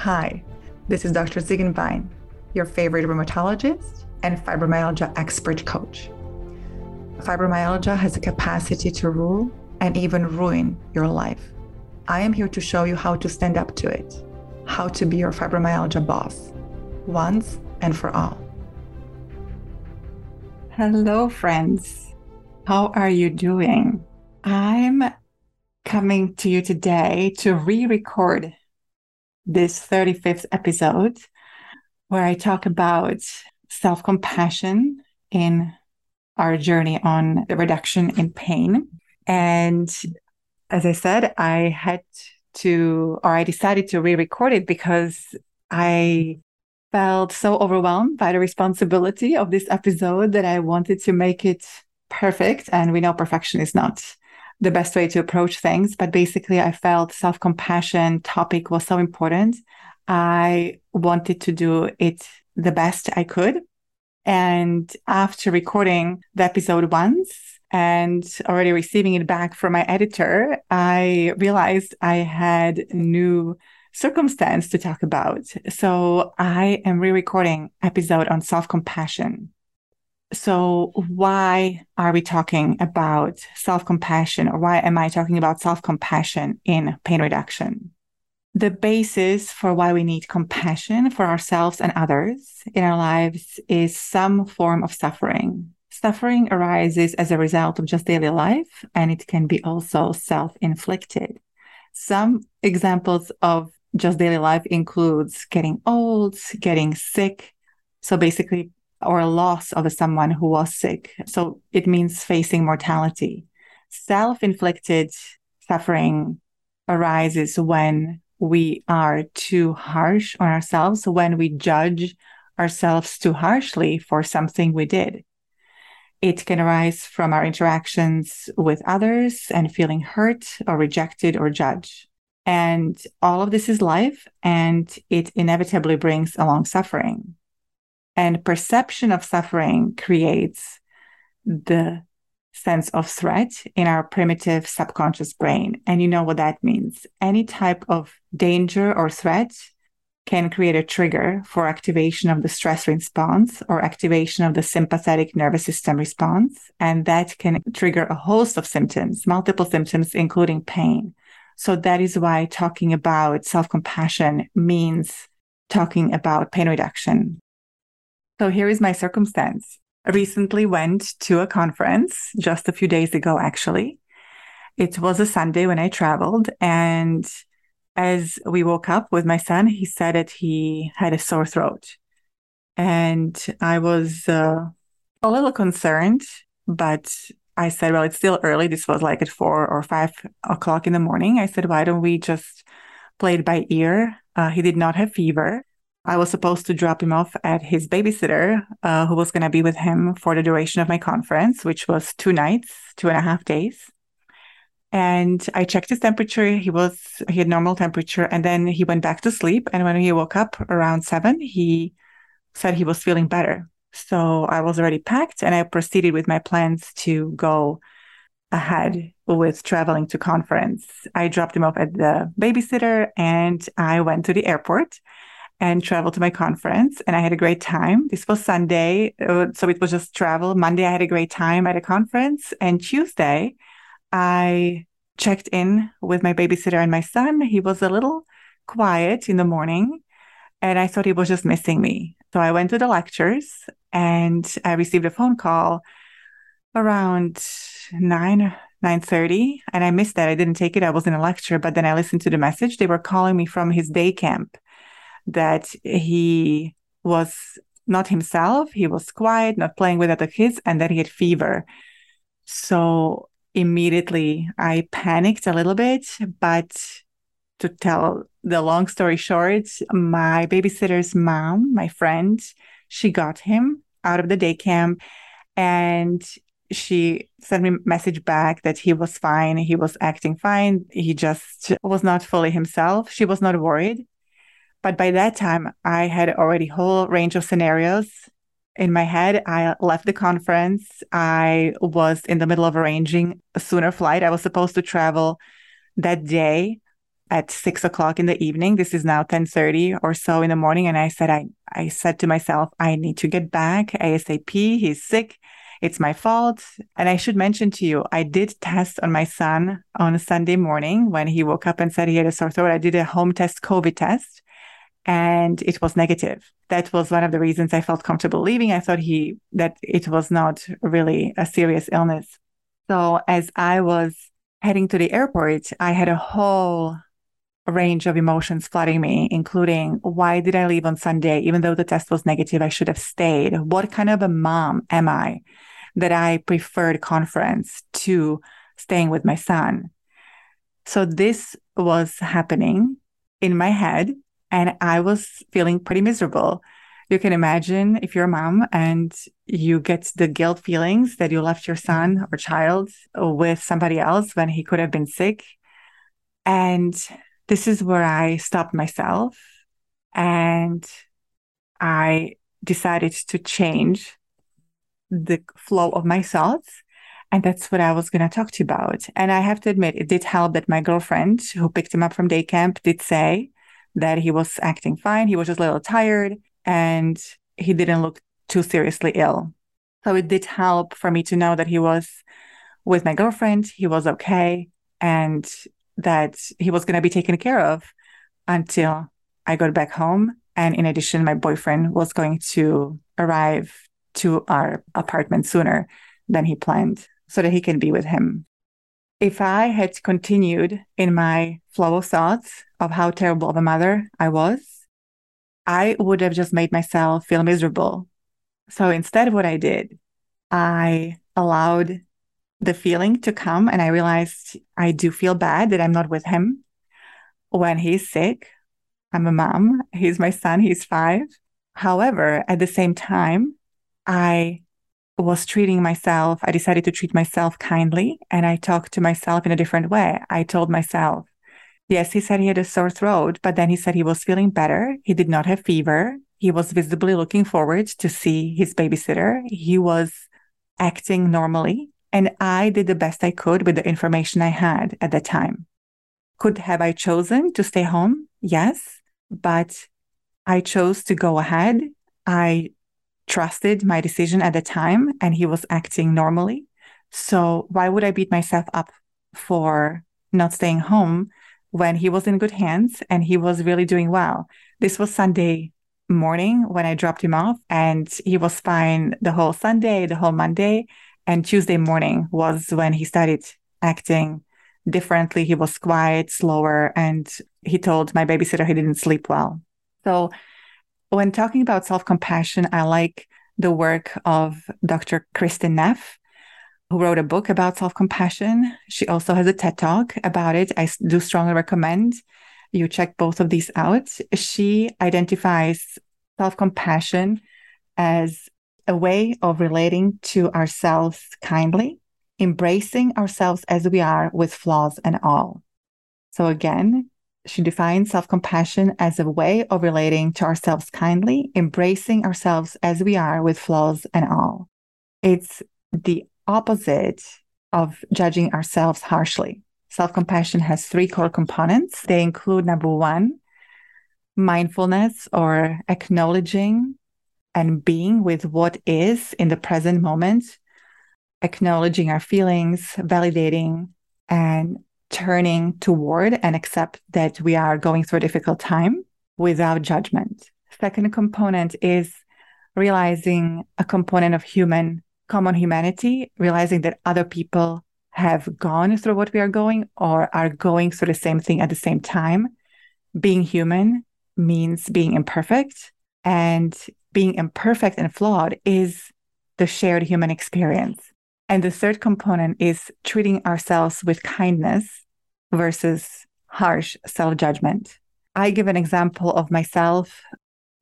Hi, this is Dr. Ziegenbein, your favorite rheumatologist and fibromyalgia expert coach. Fibromyalgia has the capacity to rule and even ruin your life. I am here to show you how to stand up to it, how to be your fibromyalgia boss, once and for all. Hello, friends. How are you doing? I'm coming to you today to re record this 35th episode where I talk about self compassion in our journey on the reduction in pain. And as I said, I had to, or I decided to re record it because I felt so overwhelmed by the responsibility of this episode that I wanted to make it perfect. And we know perfection is not the best way to approach things. But basically, I felt self compassion topic was so important. I wanted to do it the best I could. And after recording the episode once and already receiving it back from my editor, I realized I had a new circumstance to talk about. So I am re-recording episode on self-compassion. So, why are we talking about self compassion, or why am I talking about self compassion in pain reduction? The basis for why we need compassion for ourselves and others in our lives is some form of suffering. Suffering arises as a result of just daily life, and it can be also self inflicted. Some examples of just daily life includes getting old, getting sick. So basically or loss of someone who was sick. So it means facing mortality. Self inflicted suffering arises when we are too harsh on ourselves, when we judge ourselves too harshly for something we did. It can arise from our interactions with others and feeling hurt or rejected or judged. And all of this is life, and it inevitably brings along suffering. And perception of suffering creates the sense of threat in our primitive subconscious brain. And you know what that means. Any type of danger or threat can create a trigger for activation of the stress response or activation of the sympathetic nervous system response. And that can trigger a host of symptoms, multiple symptoms, including pain. So that is why talking about self compassion means talking about pain reduction. So here is my circumstance. I recently went to a conference just a few days ago, actually. It was a Sunday when I traveled. And as we woke up with my son, he said that he had a sore throat. And I was uh, a little concerned, but I said, well, it's still early. This was like at four or five o'clock in the morning. I said, why don't we just play it by ear? Uh, he did not have fever. I was supposed to drop him off at his babysitter, uh, who was going to be with him for the duration of my conference, which was two nights, two and a half days. And I checked his temperature. He was, he had normal temperature. And then he went back to sleep. And when he woke up around seven, he said he was feeling better. So I was already packed and I proceeded with my plans to go ahead with traveling to conference. I dropped him off at the babysitter and I went to the airport and travel to my conference and I had a great time. This was Sunday. Uh, so it was just travel. Monday, I had a great time at a conference. And Tuesday, I checked in with my babysitter and my son. He was a little quiet in the morning and I thought he was just missing me. So I went to the lectures and I received a phone call around 9 9:30 and I missed that. I didn't take it. I was in a lecture, but then I listened to the message. They were calling me from his day camp that he was not himself. He was quiet, not playing with other kids, and that he had fever. So immediately I panicked a little bit, but to tell the long story short, my babysitter's mom, my friend, she got him out of the day camp and she sent me a message back that he was fine. He was acting fine. He just was not fully himself. She was not worried. But by that time, I had already whole range of scenarios in my head. I left the conference. I was in the middle of arranging a sooner flight. I was supposed to travel that day at six o'clock in the evening. This is now 1030 or so in the morning. And I said, I, I said to myself, I need to get back ASAP. He's sick. It's my fault. And I should mention to you, I did test on my son on a Sunday morning when he woke up and said he had a sore throat. I did a home test COVID test and it was negative. That was one of the reasons I felt comfortable leaving. I thought he, that it was not really a serious illness. So as I was heading to the airport, I had a whole range of emotions flooding me, including why did I leave on Sunday? Even though the test was negative, I should have stayed. What kind of a mom am I that I preferred conference to staying with my son? So this was happening in my head and I was feeling pretty miserable. You can imagine if you're a mom and you get the guilt feelings that you left your son or child with somebody else when he could have been sick. And this is where I stopped myself and I decided to change the flow of my thoughts. And that's what I was going to talk to you about. And I have to admit, it did help that my girlfriend who picked him up from day camp did say that he was acting fine. He was just a little tired and he didn't look too seriously ill. So it did help for me to know that he was with my girlfriend, he was okay, and that he was going to be taken care of until I got back home. And in addition, my boyfriend was going to arrive to our apartment sooner than he planned so that he can be with him. If I had continued in my flow of thoughts of how terrible of a mother I was, I would have just made myself feel miserable. So instead, of what I did, I allowed the feeling to come and I realized I do feel bad that I'm not with him when he's sick. I'm a mom. He's my son. He's five. However, at the same time, I was treating myself. I decided to treat myself kindly and I talked to myself in a different way. I told myself, yes, he said he had a sore throat, but then he said he was feeling better. He did not have fever. He was visibly looking forward to see his babysitter. He was acting normally. And I did the best I could with the information I had at the time. Could have I chosen to stay home? Yes, but I chose to go ahead. I trusted my decision at the time and he was acting normally. So why would I beat myself up for not staying home when he was in good hands and he was really doing well? This was Sunday morning when I dropped him off and he was fine the whole Sunday, the whole Monday. And Tuesday morning was when he started acting differently. He was quiet, slower, and he told my babysitter he didn't sleep well. So, when talking about self compassion, I like the work of Dr. Kristin Neff, who wrote a book about self compassion. She also has a TED talk about it. I do strongly recommend you check both of these out. She identifies self compassion as a way of relating to ourselves kindly, embracing ourselves as we are with flaws and all. So again, she defines self compassion as a way of relating to ourselves kindly, embracing ourselves as we are with flaws and all. It's the opposite of judging ourselves harshly. Self compassion has three core components. They include number one, mindfulness or acknowledging and being with what is in the present moment, acknowledging our feelings, validating, and turning toward and accept that we are going through a difficult time without judgment. Second component is realizing a component of human, common humanity, realizing that other people have gone through what we are going or are going through the same thing at the same time. Being human means being imperfect and being imperfect and flawed is the shared human experience. And the third component is treating ourselves with kindness versus harsh self judgment. I give an example of myself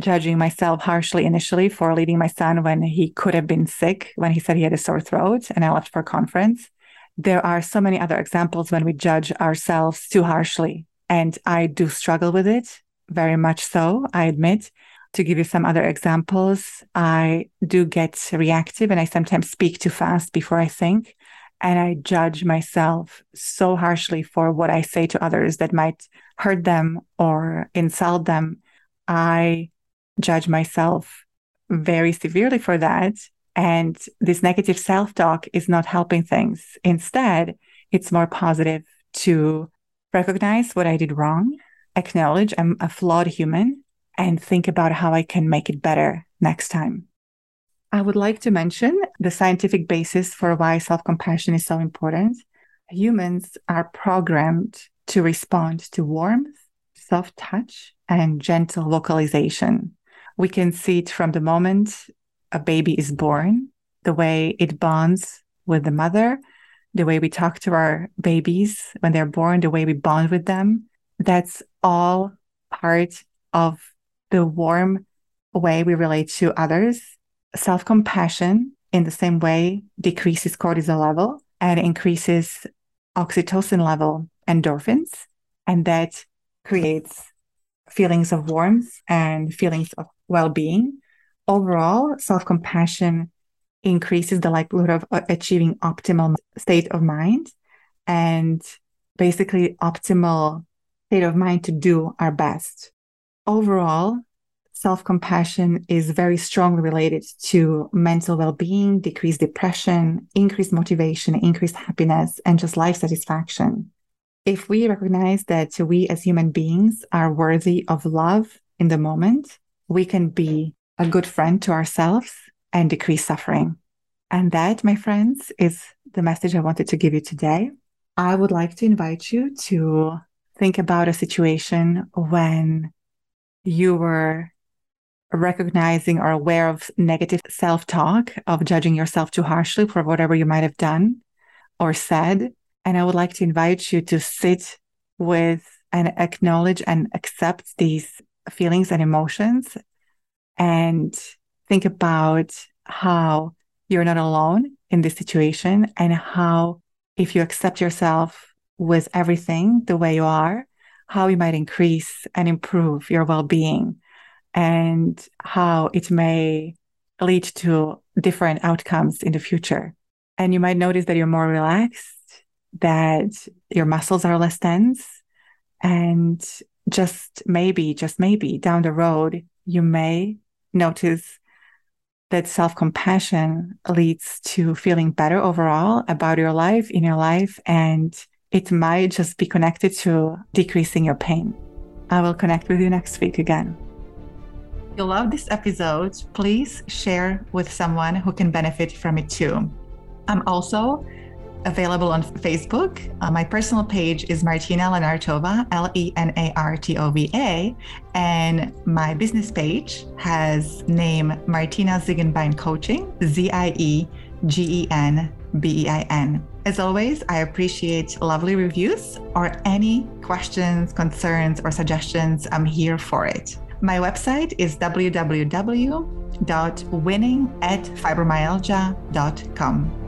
judging myself harshly initially for leaving my son when he could have been sick, when he said he had a sore throat and I left for a conference. There are so many other examples when we judge ourselves too harshly. And I do struggle with it very much so, I admit. To give you some other examples, I do get reactive and I sometimes speak too fast before I think. and I judge myself so harshly for what I say to others that might hurt them or insult them. I judge myself very severely for that. And this negative self talk is not helping things. Instead, it's more positive to recognize what I did wrong, acknowledge I'm a flawed human, and think about how I can make it better next time. I would like to mention the scientific basis for why self compassion is so important. Humans are programmed to respond to warmth, soft touch, and gentle vocalization. We can see it from the moment a baby is born, the way it bonds with the mother, the way we talk to our babies when they're born, the way we bond with them. That's all part of the warm way we relate to others. Self compassion, in the same way, decreases cortisol level and increases oxytocin level, endorphins. And that creates feelings of warmth and feelings of well being. Overall, self compassion increases the likelihood of uh, achieving optimal state of mind and basically optimal state of mind to do our best. Overall, self compassion is very strongly related to mental well being, decreased depression, increased motivation, increased happiness, and just life satisfaction. If we recognize that we as human beings are worthy of love in the moment, we can be a good friend to ourselves and decrease suffering. And that, my friends, is the message I wanted to give you today. I would like to invite you to think about a situation when you were recognizing or aware of negative self talk, of judging yourself too harshly for whatever you might have done or said. And I would like to invite you to sit with and acknowledge and accept these feelings and emotions and think about how you're not alone in this situation and how if you accept yourself with everything the way you are, how you might increase and improve your well-being and how it may lead to different outcomes in the future. And you might notice that you're more relaxed, that your muscles are less tense, and just maybe, just maybe down the road, you may notice that self compassion leads to feeling better overall about your life, in your life, and it might just be connected to decreasing your pain. I will connect with you next week again. If you love this episode, please share with someone who can benefit from it too. I'm also available on Facebook. Uh, my personal page is Martina Lenartova, L E N A R T O V A, and my business page has name Martina Ziegenbein Coaching, Z I E G E N B E I N. As always, I appreciate lovely reviews or any questions, concerns, or suggestions. I'm here for it. My website is www.winningatfibromyalgia.com.